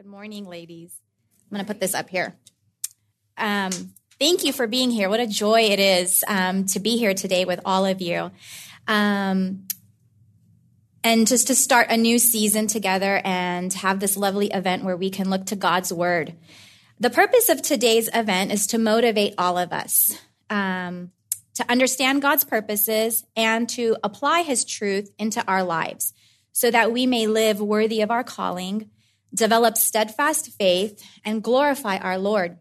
Good morning, ladies. I'm going to put this up here. Um, thank you for being here. What a joy it is um, to be here today with all of you. Um, and just to start a new season together and have this lovely event where we can look to God's word. The purpose of today's event is to motivate all of us um, to understand God's purposes and to apply his truth into our lives so that we may live worthy of our calling develop steadfast faith, and glorify our Lord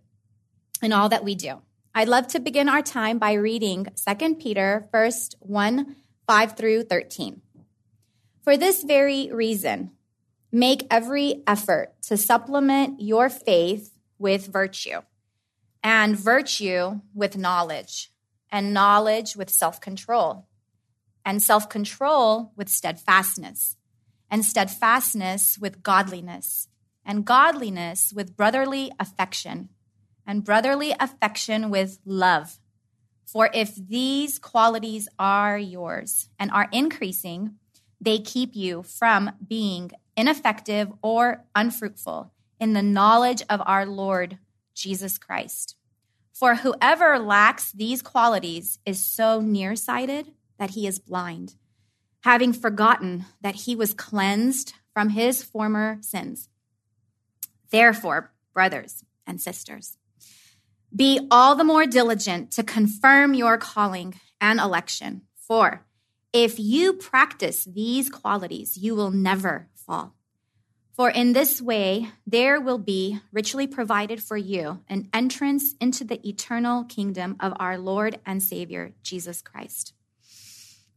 in all that we do. I'd love to begin our time by reading 2 Peter 1st 1 5 through 13. For this very reason, make every effort to supplement your faith with virtue, and virtue with knowledge, and knowledge with self control, and self control with steadfastness and steadfastness with godliness, and godliness with brotherly affection, and brotherly affection with love. For if these qualities are yours and are increasing, they keep you from being ineffective or unfruitful in the knowledge of our Lord Jesus Christ. For whoever lacks these qualities is so nearsighted that he is blind having forgotten that he was cleansed from his former sins. Therefore, brothers and sisters, be all the more diligent to confirm your calling and election. For if you practice these qualities, you will never fall. For in this way, there will be richly provided for you an entrance into the eternal kingdom of our Lord and Savior, Jesus Christ.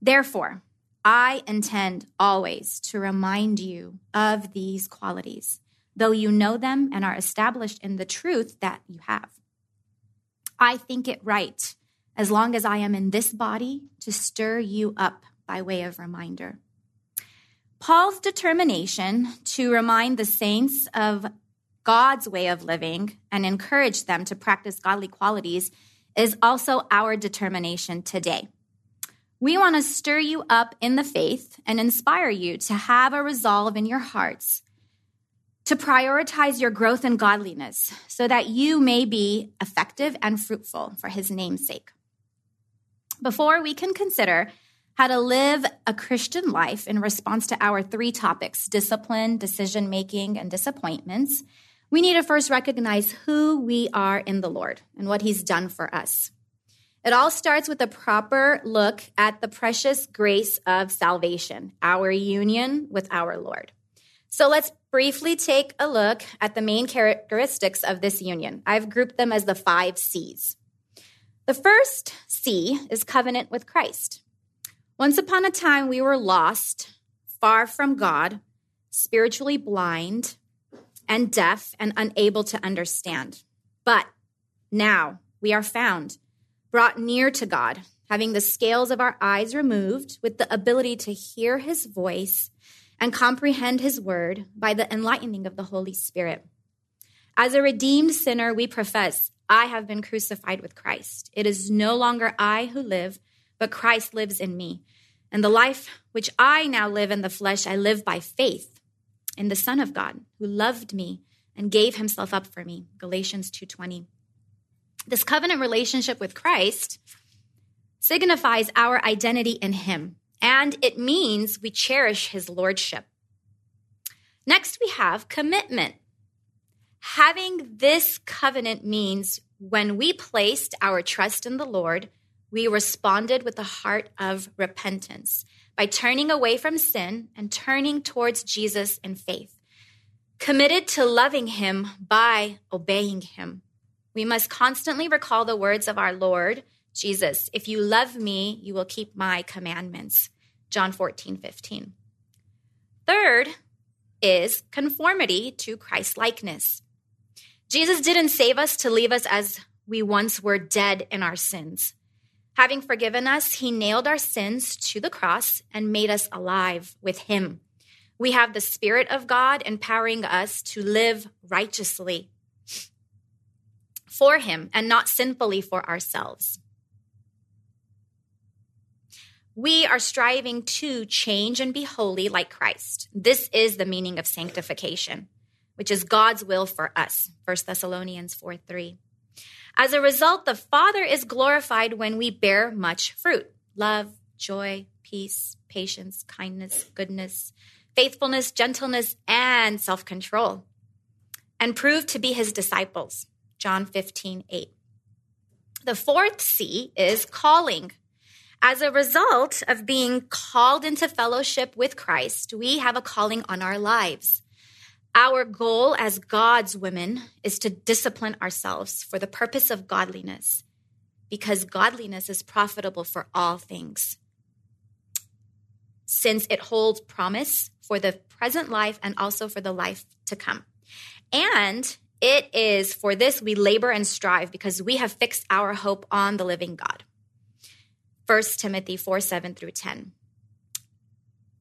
Therefore, I intend always to remind you of these qualities, though you know them and are established in the truth that you have. I think it right, as long as I am in this body, to stir you up by way of reminder. Paul's determination to remind the saints of God's way of living and encourage them to practice godly qualities is also our determination today. We want to stir you up in the faith and inspire you to have a resolve in your hearts to prioritize your growth in godliness so that you may be effective and fruitful for his name's sake. Before we can consider how to live a Christian life in response to our three topics discipline, decision making, and disappointments we need to first recognize who we are in the Lord and what he's done for us. It all starts with a proper look at the precious grace of salvation, our union with our Lord. So let's briefly take a look at the main characteristics of this union. I've grouped them as the five C's. The first C is covenant with Christ. Once upon a time, we were lost, far from God, spiritually blind, and deaf and unable to understand. But now we are found brought near to God, having the scales of our eyes removed, with the ability to hear his voice and comprehend his word by the enlightening of the Holy Spirit. As a redeemed sinner, we profess, I have been crucified with Christ. It is no longer I who live, but Christ lives in me. And the life which I now live in the flesh, I live by faith in the Son of God, who loved me and gave himself up for me. Galatians 2:20. This covenant relationship with Christ signifies our identity in Him, and it means we cherish His Lordship. Next, we have commitment. Having this covenant means when we placed our trust in the Lord, we responded with a heart of repentance by turning away from sin and turning towards Jesus in faith, committed to loving Him by obeying Him. We must constantly recall the words of our Lord Jesus If you love me, you will keep my commandments. John 14, 15. Third is conformity to Christ likeness. Jesus didn't save us to leave us as we once were dead in our sins. Having forgiven us, he nailed our sins to the cross and made us alive with him. We have the Spirit of God empowering us to live righteously for him and not sinfully for ourselves. We are striving to change and be holy like Christ. This is the meaning of sanctification. which is God's will for us. 1 Thessalonians 4 3. As a result, the Father is glorified when we bear much fruit love, joy, peace, patience, kindness, goodness, faithfulness, gentleness, and self control, and prove to be his disciples. John 15 8. The fourth C is calling. As a result of being called into fellowship with Christ, we have a calling on our lives. Our goal as God's women is to discipline ourselves for the purpose of godliness, because godliness is profitable for all things, since it holds promise for the present life and also for the life to come. And it is for this we labor and strive because we have fixed our hope on the living God. 1 Timothy 4 7 through 10.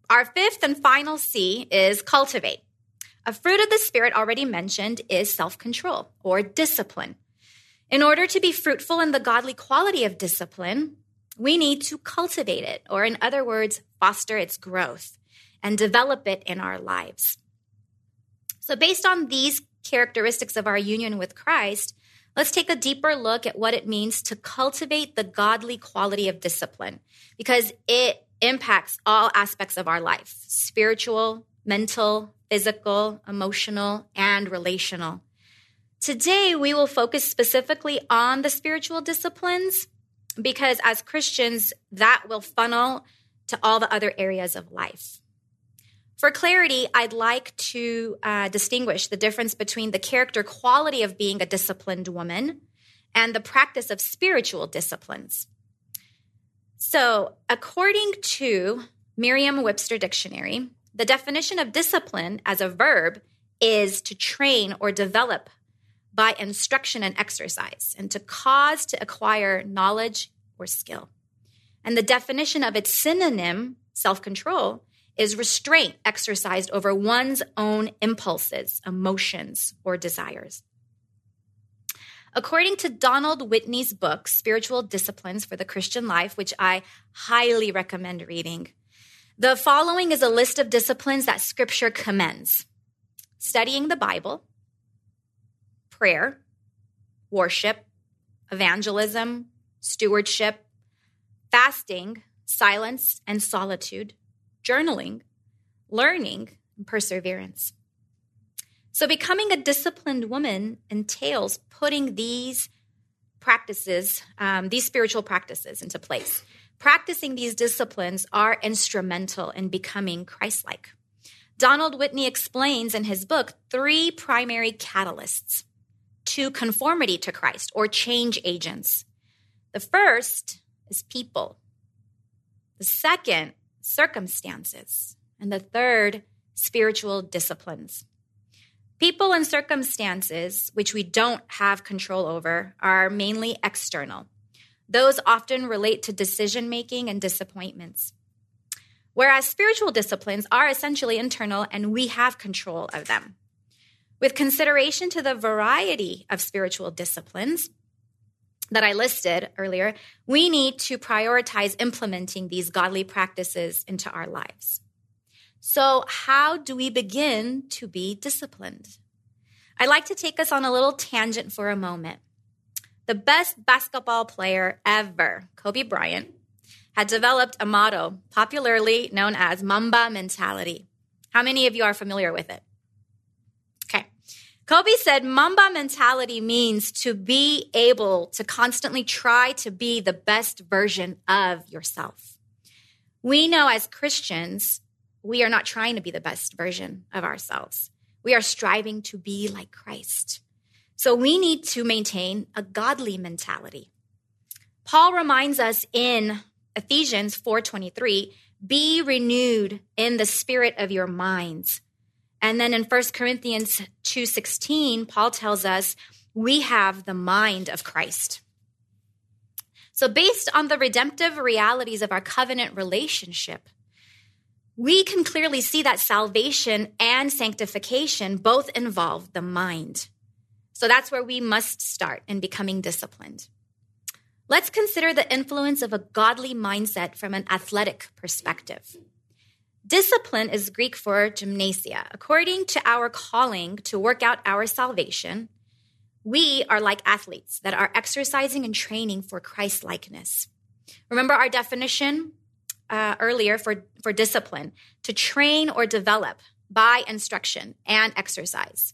Our fifth and final C is cultivate. A fruit of the Spirit already mentioned is self control or discipline. In order to be fruitful in the godly quality of discipline, we need to cultivate it, or in other words, foster its growth and develop it in our lives. So, based on these characteristics of our union with Christ, let's take a deeper look at what it means to cultivate the godly quality of discipline because it impacts all aspects of our life spiritual, mental, physical, emotional, and relational. Today, we will focus specifically on the spiritual disciplines because as Christians, that will funnel to all the other areas of life. For clarity, I'd like to uh, distinguish the difference between the character quality of being a disciplined woman and the practice of spiritual disciplines. So, according to Merriam Webster Dictionary, the definition of discipline as a verb is to train or develop by instruction and exercise, and to cause to acquire knowledge or skill. And the definition of its synonym, self control, is restraint exercised over one's own impulses, emotions, or desires. According to Donald Whitney's book, Spiritual Disciplines for the Christian Life, which I highly recommend reading, the following is a list of disciplines that Scripture commends studying the Bible, prayer, worship, evangelism, stewardship, fasting, silence, and solitude, journaling, learning, and perseverance. So, becoming a disciplined woman entails putting these practices, um, these spiritual practices, into place. Practicing these disciplines are instrumental in becoming Christ like. Donald Whitney explains in his book three primary catalysts to conformity to Christ or change agents. The first is people, the second circumstances. And the third, spiritual disciplines. People and circumstances, which we don't have control over, are mainly external. Those often relate to decision making and disappointments. Whereas spiritual disciplines are essentially internal and we have control of them. With consideration to the variety of spiritual disciplines, that I listed earlier, we need to prioritize implementing these godly practices into our lives. So, how do we begin to be disciplined? I'd like to take us on a little tangent for a moment. The best basketball player ever, Kobe Bryant, had developed a motto popularly known as Mamba mentality. How many of you are familiar with it? Kobe said Mamba mentality means to be able to constantly try to be the best version of yourself. We know as Christians, we are not trying to be the best version of ourselves. We are striving to be like Christ. So we need to maintain a godly mentality. Paul reminds us in Ephesians 4:23, be renewed in the spirit of your minds and then in 1 Corinthians 2:16, Paul tells us we have the mind of Christ. So based on the redemptive realities of our covenant relationship, we can clearly see that salvation and sanctification both involve the mind. So that's where we must start in becoming disciplined. Let's consider the influence of a godly mindset from an athletic perspective. Discipline is Greek for gymnasia. According to our calling to work out our salvation, we are like athletes that are exercising and training for Christ likeness. Remember our definition uh, earlier for, for discipline to train or develop by instruction and exercise.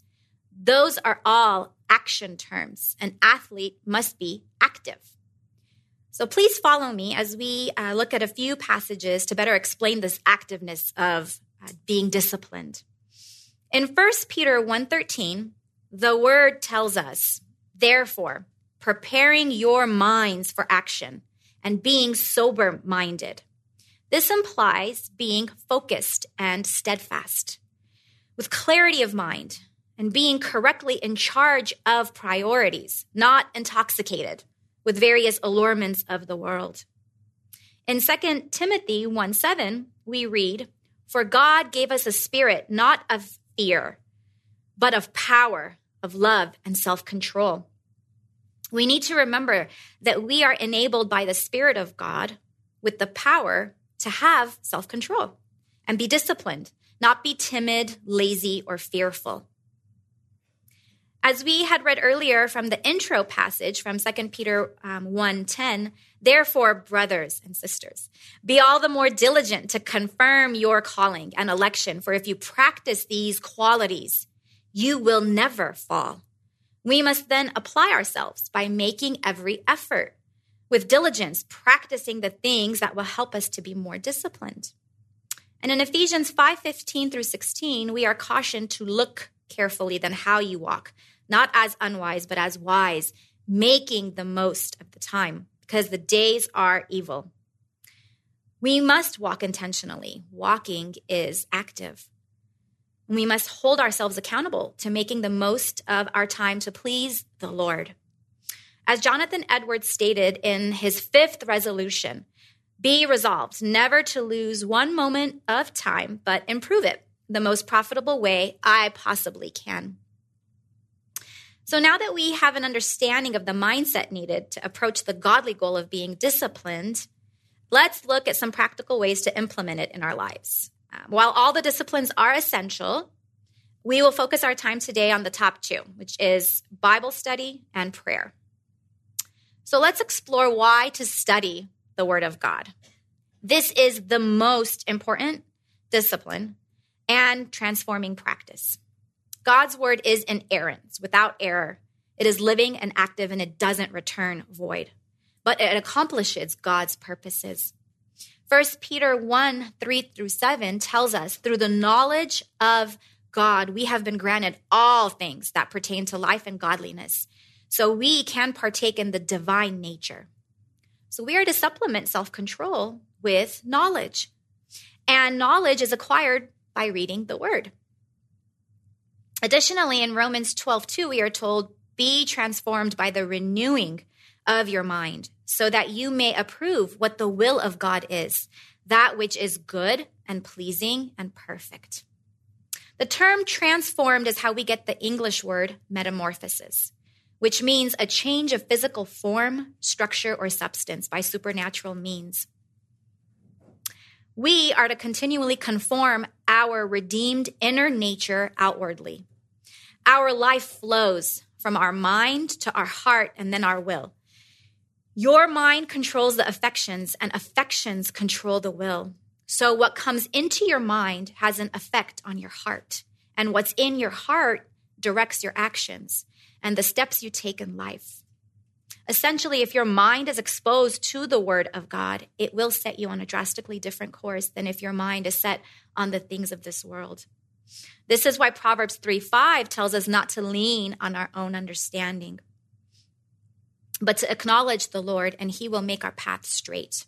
Those are all action terms. An athlete must be active. So please follow me as we uh, look at a few passages to better explain this activeness of uh, being disciplined. In 1 Peter 1:13, the word tells us, therefore, preparing your minds for action and being sober-minded. This implies being focused and steadfast, with clarity of mind and being correctly in charge of priorities, not intoxicated with various allurements of the world. In 2 Timothy 1 7, we read, For God gave us a spirit not of fear, but of power, of love, and self control. We need to remember that we are enabled by the Spirit of God with the power to have self control and be disciplined, not be timid, lazy, or fearful. As we had read earlier from the intro passage from 2 Peter um, 1:10, therefore brothers and sisters, be all the more diligent to confirm your calling and election, for if you practice these qualities, you will never fall. We must then apply ourselves by making every effort with diligence, practicing the things that will help us to be more disciplined. And in Ephesians 5:15 through 16, we are cautioned to look carefully than how you walk, not as unwise, but as wise, making the most of the time, because the days are evil. We must walk intentionally. Walking is active. We must hold ourselves accountable to making the most of our time to please the Lord. As Jonathan Edwards stated in his fifth resolution, be resolved never to lose one moment of time, but improve it the most profitable way I possibly can. So now that we have an understanding of the mindset needed to approach the godly goal of being disciplined, let's look at some practical ways to implement it in our lives. Um, while all the disciplines are essential, we will focus our time today on the top two, which is Bible study and prayer. So let's explore why to study the Word of God. This is the most important discipline and transforming practice. God's word is inerrant, without error. It is living and active, and it doesn't return void, but it accomplishes God's purposes. 1 Peter 1 3 through 7 tells us through the knowledge of God, we have been granted all things that pertain to life and godliness. So we can partake in the divine nature. So we are to supplement self control with knowledge. And knowledge is acquired by reading the word. Additionally, in Romans 12, 2, we are told, be transformed by the renewing of your mind, so that you may approve what the will of God is, that which is good and pleasing and perfect. The term transformed is how we get the English word metamorphosis, which means a change of physical form, structure, or substance by supernatural means. We are to continually conform our redeemed inner nature outwardly. Our life flows from our mind to our heart and then our will. Your mind controls the affections, and affections control the will. So, what comes into your mind has an effect on your heart, and what's in your heart directs your actions and the steps you take in life. Essentially, if your mind is exposed to the word of God, it will set you on a drastically different course than if your mind is set on the things of this world. This is why Proverbs 3 5 tells us not to lean on our own understanding, but to acknowledge the Lord, and he will make our path straight.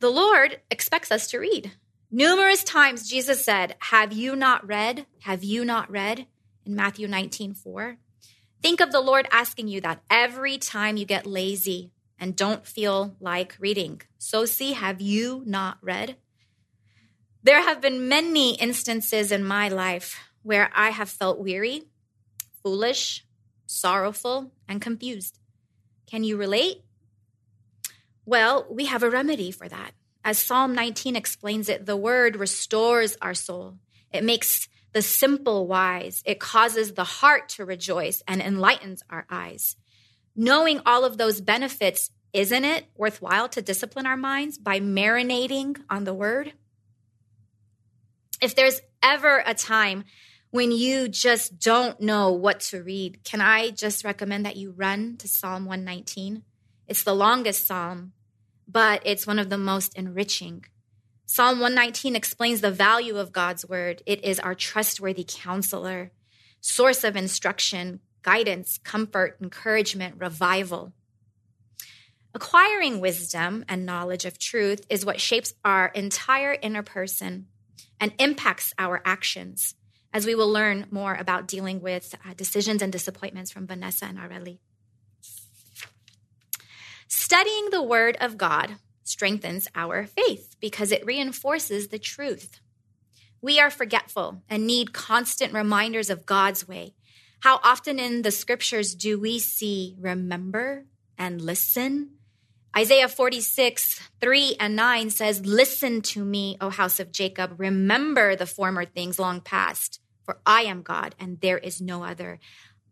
The Lord expects us to read. Numerous times Jesus said, Have you not read? Have you not read? In Matthew 19 4. Think of the Lord asking you that every time you get lazy and don't feel like reading. So, see, have you not read? There have been many instances in my life where I have felt weary, foolish, sorrowful, and confused. Can you relate? Well, we have a remedy for that. As Psalm 19 explains it, the word restores our soul. It makes the simple wise. It causes the heart to rejoice and enlightens our eyes. Knowing all of those benefits, isn't it worthwhile to discipline our minds by marinating on the word? If there's ever a time when you just don't know what to read, can I just recommend that you run to Psalm 119? It's the longest psalm, but it's one of the most enriching. Psalm 119 explains the value of God's word. It is our trustworthy counselor, source of instruction, guidance, comfort, encouragement, revival. Acquiring wisdom and knowledge of truth is what shapes our entire inner person and impacts our actions as we will learn more about dealing with uh, decisions and disappointments from Vanessa and Areli. Studying the Word of God strengthens our faith because it reinforces the truth. We are forgetful and need constant reminders of God's way. How often in the scriptures do we see remember and listen? Isaiah 46, 3 and 9 says, Listen to me, O house of Jacob. Remember the former things long past. For I am God and there is no other.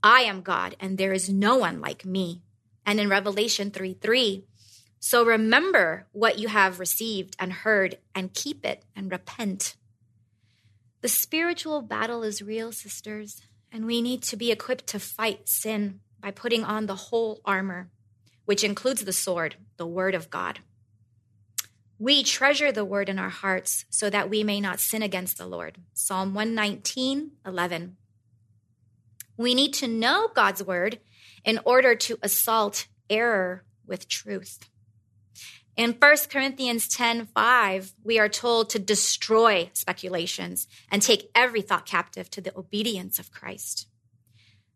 I am God and there is no one like me. And in Revelation 3 3, so remember what you have received and heard and keep it and repent. The spiritual battle is real, sisters, and we need to be equipped to fight sin by putting on the whole armor, which includes the sword, the word of God. We treasure the word in our hearts so that we may not sin against the Lord. Psalm 119, 11. We need to know God's word in order to assault error with truth. In 1 Corinthians 10 5, we are told to destroy speculations and take every thought captive to the obedience of Christ.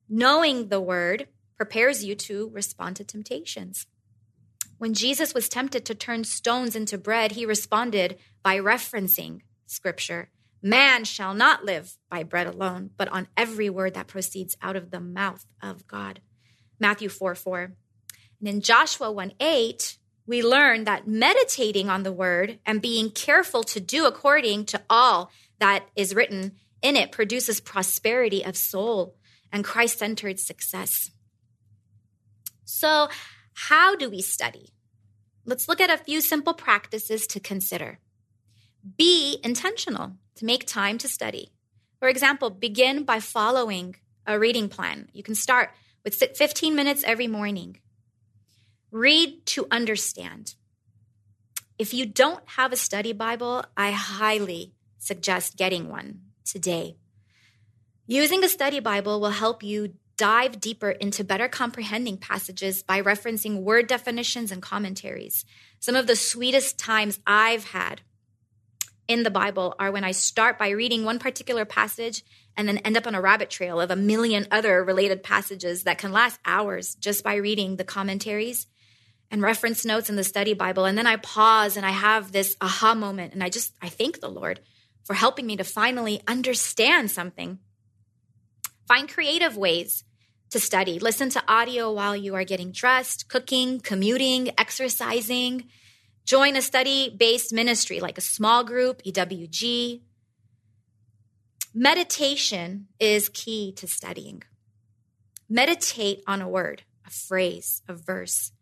Knowing the word prepares you to respond to temptations. When Jesus was tempted to turn stones into bread, he responded by referencing scripture Man shall not live by bread alone, but on every word that proceeds out of the mouth of God. Matthew 4 4. And in Joshua 1 8, we learn that meditating on the word and being careful to do according to all that is written in it produces prosperity of soul and Christ centered success. So, how do we study? Let's look at a few simple practices to consider. Be intentional to make time to study. For example, begin by following a reading plan. You can start with 15 minutes every morning. Read to understand. If you don't have a study Bible, I highly suggest getting one today. Using a study Bible will help you dive deeper into better comprehending passages by referencing word definitions and commentaries. Some of the sweetest times I've had in the Bible are when I start by reading one particular passage and then end up on a rabbit trail of a million other related passages that can last hours just by reading the commentaries and reference notes in the study Bible. And then I pause and I have this aha moment and I just, I thank the Lord for helping me to finally understand something Find creative ways to study. Listen to audio while you are getting dressed, cooking, commuting, exercising. Join a study based ministry like a small group, EWG. Meditation is key to studying. Meditate on a word, a phrase, a verse.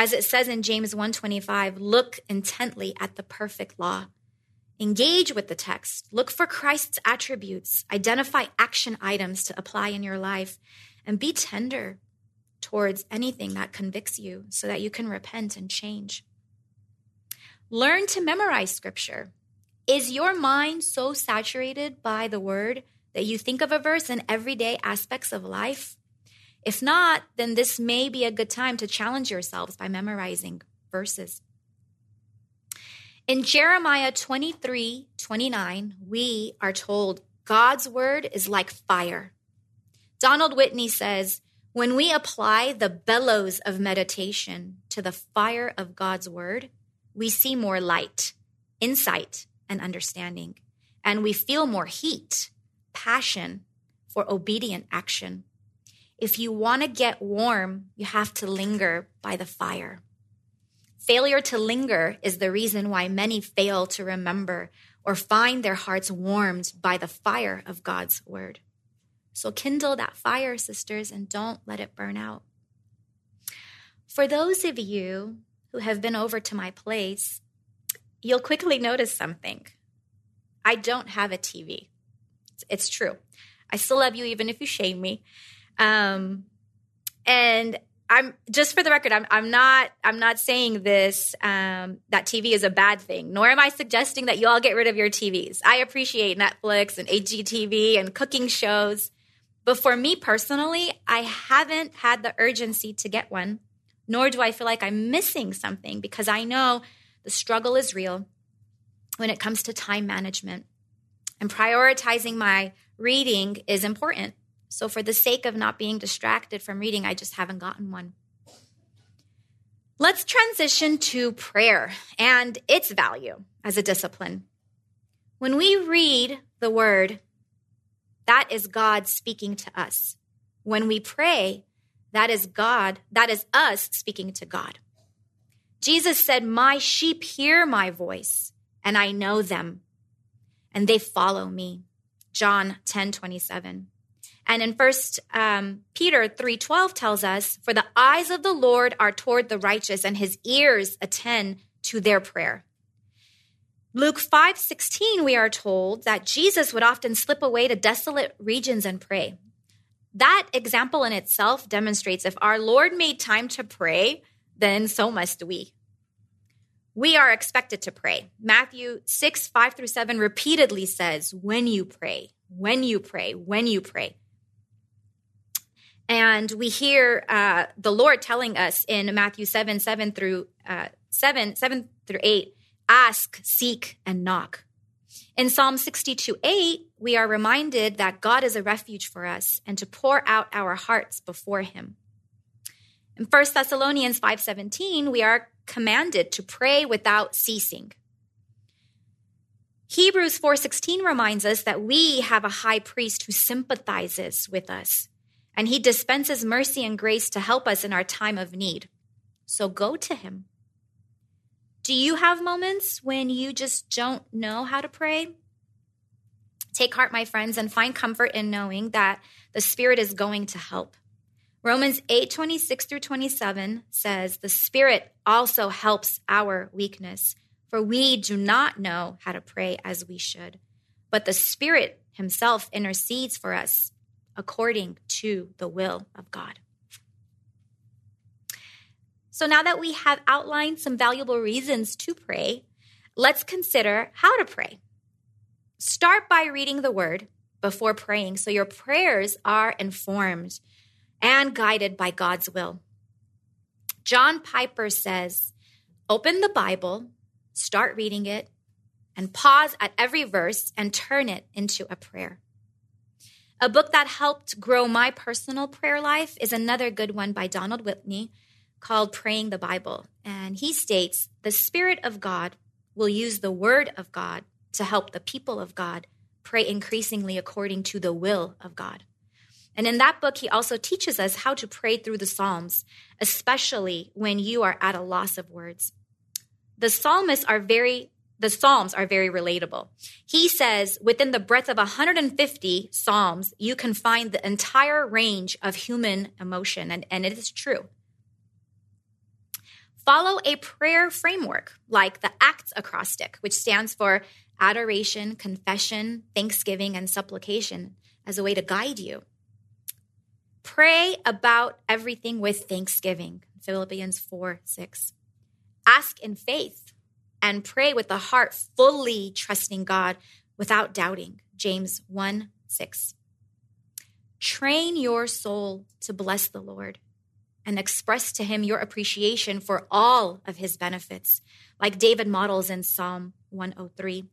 As it says in James 125, look intently at the perfect law Engage with the text. Look for Christ's attributes. Identify action items to apply in your life and be tender towards anything that convicts you so that you can repent and change. Learn to memorize scripture. Is your mind so saturated by the word that you think of a verse in everyday aspects of life? If not, then this may be a good time to challenge yourselves by memorizing verses. In Jeremiah 23 29, we are told God's word is like fire. Donald Whitney says, when we apply the bellows of meditation to the fire of God's word, we see more light, insight, and understanding. And we feel more heat, passion for obedient action. If you want to get warm, you have to linger by the fire. Failure to linger is the reason why many fail to remember or find their hearts warmed by the fire of God's word. So kindle that fire, sisters, and don't let it burn out. For those of you who have been over to my place, you'll quickly notice something. I don't have a TV. It's, true. I still love you, even if you shame me. Um, and I'm just for the record, I'm, I'm not I'm not saying this um, that TV is a bad thing, nor am I suggesting that you all get rid of your TVs. I appreciate Netflix and HGTV and cooking shows, but for me personally, I haven't had the urgency to get one, nor do I feel like I'm missing something because I know the struggle is real when it comes to time management, and prioritizing my reading is important. So, for the sake of not being distracted from reading, I just haven't gotten one. Let's transition to prayer and its value as a discipline. When we read the word, that is God speaking to us. When we pray, that is God, that is us speaking to God. Jesus said, My sheep hear my voice, and I know them, and they follow me. John 10 27. And in First um, Peter three twelve tells us, "For the eyes of the Lord are toward the righteous, and His ears attend to their prayer." Luke five sixteen, we are told that Jesus would often slip away to desolate regions and pray. That example in itself demonstrates if our Lord made time to pray, then so must we. We are expected to pray. Matthew 6, 5 through 7 repeatedly says, when you pray, when you pray, when you pray. And we hear uh, the Lord telling us in Matthew 7, 7 through uh, 7, 7 through 8, ask, seek, and knock. In Psalm 62, 8, we are reminded that God is a refuge for us and to pour out our hearts before him. In 1 Thessalonians 5:17, we are commanded to pray without ceasing. Hebrews 4:16 reminds us that we have a high priest who sympathizes with us and he dispenses mercy and grace to help us in our time of need. So go to him. Do you have moments when you just don't know how to pray? Take heart, my friends, and find comfort in knowing that the Spirit is going to help. Romans 8 26 through 27 says, The Spirit also helps our weakness, for we do not know how to pray as we should. But the Spirit Himself intercedes for us according to the will of God. So now that we have outlined some valuable reasons to pray, let's consider how to pray. Start by reading the word before praying so your prayers are informed and guided by God's will. John Piper says, Open the Bible, start reading it, and pause at every verse and turn it into a prayer. A book that helped grow my personal prayer life is another good one by Donald Whitney called Praying the Bible. And he states the Spirit of God will use the Word of God to help the people of God pray increasingly according to the will of God. And in that book, he also teaches us how to pray through the Psalms, especially when you are at a loss of words. The psalmists are very the Psalms are very relatable. He says within the breadth of 150 Psalms, you can find the entire range of human emotion, and, and it is true. Follow a prayer framework like the ACTS acrostic, which stands for adoration, confession, thanksgiving, and supplication, as a way to guide you. Pray about everything with thanksgiving, Philippians 4 6. Ask in faith and pray with the heart fully trusting God without doubting. James 1 6. Train your soul to bless the Lord and express to him your appreciation for all of his benefits, like David models in Psalm 103.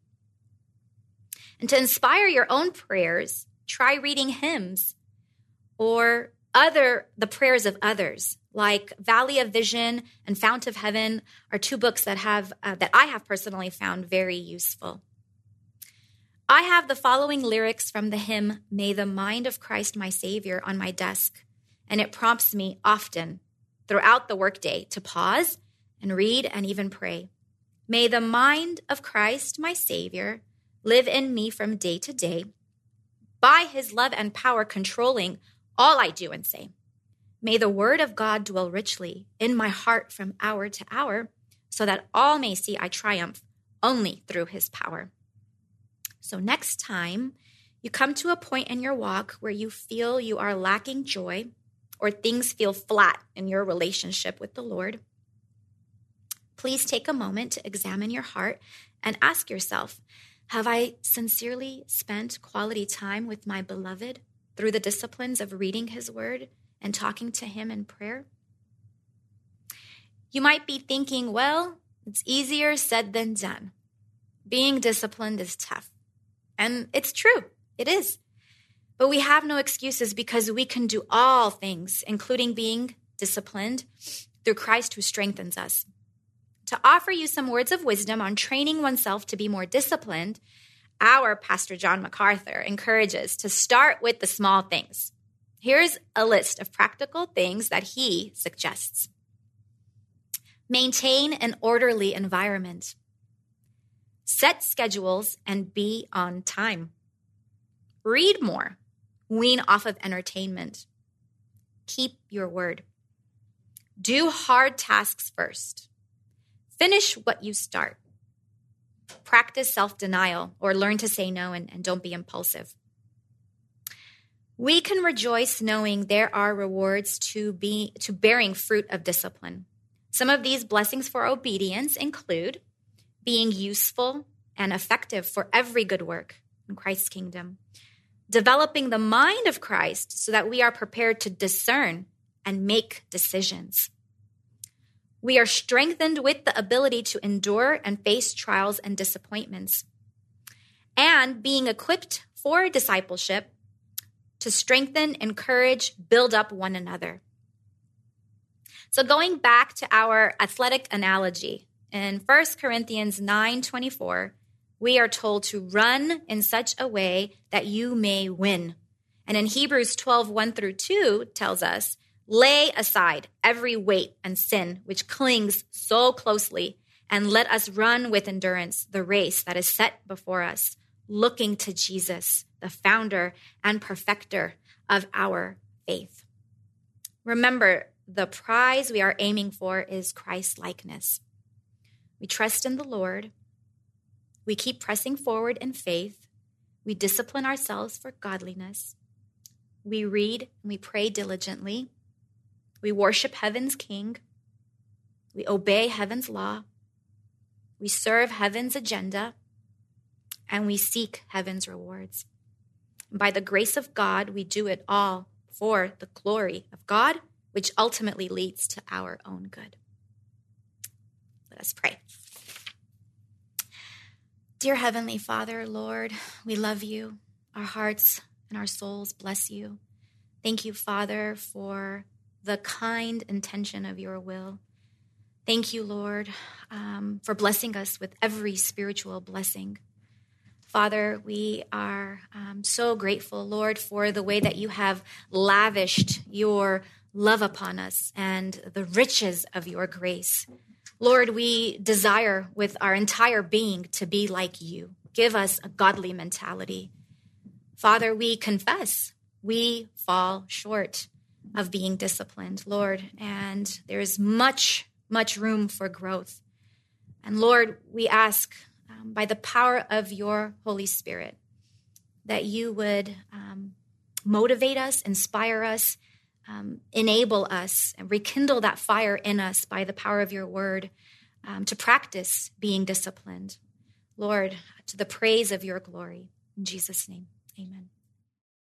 And to inspire your own prayers, try reading hymns or other the prayers of others like Valley of Vision and Fount of Heaven are two books that have uh, that I have personally found very useful. I have the following lyrics from the hymn May the mind of Christ my savior on my desk and it prompts me often throughout the workday to pause and read and even pray. May the mind of Christ, my Savior, live in me from day to day, by his love and power controlling all I do and say. May the word of God dwell richly in my heart from hour to hour, so that all may see I triumph only through his power. So, next time you come to a point in your walk where you feel you are lacking joy or things feel flat in your relationship with the Lord, please take a moment to examine your heart and ask yourself Have I sincerely spent quality time with my beloved through the disciplines of reading his word and talking to him in prayer? You might be thinking, well, it's easier said than done. Being disciplined is tough. And it's true, it is. But we have no excuses because we can do all things, including being disciplined through Christ who strengthens us. To offer you some words of wisdom on training oneself to be more disciplined, our Pastor John MacArthur encourages to start with the small things. Here's a list of practical things that he suggests. Maintain an orderly environment, set schedules and be on time, read more, wean off of entertainment, keep your word, do hard tasks first, finish what you start. Practice self denial or learn to say no and, and don't be impulsive. We can rejoice knowing there are rewards to be to bearing fruit of discipline. Some of these blessings for obedience include being useful and effective for every good work in Christ's kingdom, developing the mind of Christ so that we are prepared to discern and make decisions, we are strengthened with the ability to endure and face trials and disappointments. And being equipped for discipleship to strengthen, encourage, build up one another. So going back to our athletic analogy, in 1 Corinthians 9:24, we are told to run in such a way that you may win. And in Hebrews 12, 1 through 2 tells us Lay aside every weight and sin which clings so closely, and let us run with endurance the race that is set before us, looking to Jesus, the founder and perfecter of our faith. Remember, the prize we are aiming for is Christ likeness. We trust in the Lord. We keep pressing forward in faith. We discipline ourselves for godliness. We read and we pray diligently. We worship heaven's king. We obey heaven's law. We serve heaven's agenda. And we seek heaven's rewards. By the grace of God, we do it all for the glory of God, which ultimately leads to our own good. Let us pray. Dear Heavenly Father, Lord, we love you. Our hearts and our souls bless you. Thank you, Father, for the kind intention of your will. Thank you, Lord, um, for blessing us with every spiritual blessing. Father, we are um, so grateful, Lord, for the way that you have lavished your love upon us and the riches of your grace. Lord, we desire with our entire being to be like you. Give us a godly mentality. Father, we confess we fall short of being disciplined, Lord. And there is much, much room for growth. And Lord, we ask um, by the power of your Holy Spirit that you would um, motivate us, inspire us, um, enable us, and rekindle that fire in us by the power of your word um, to practice being disciplined. Lord, to the praise of your glory. In Jesus' name, amen.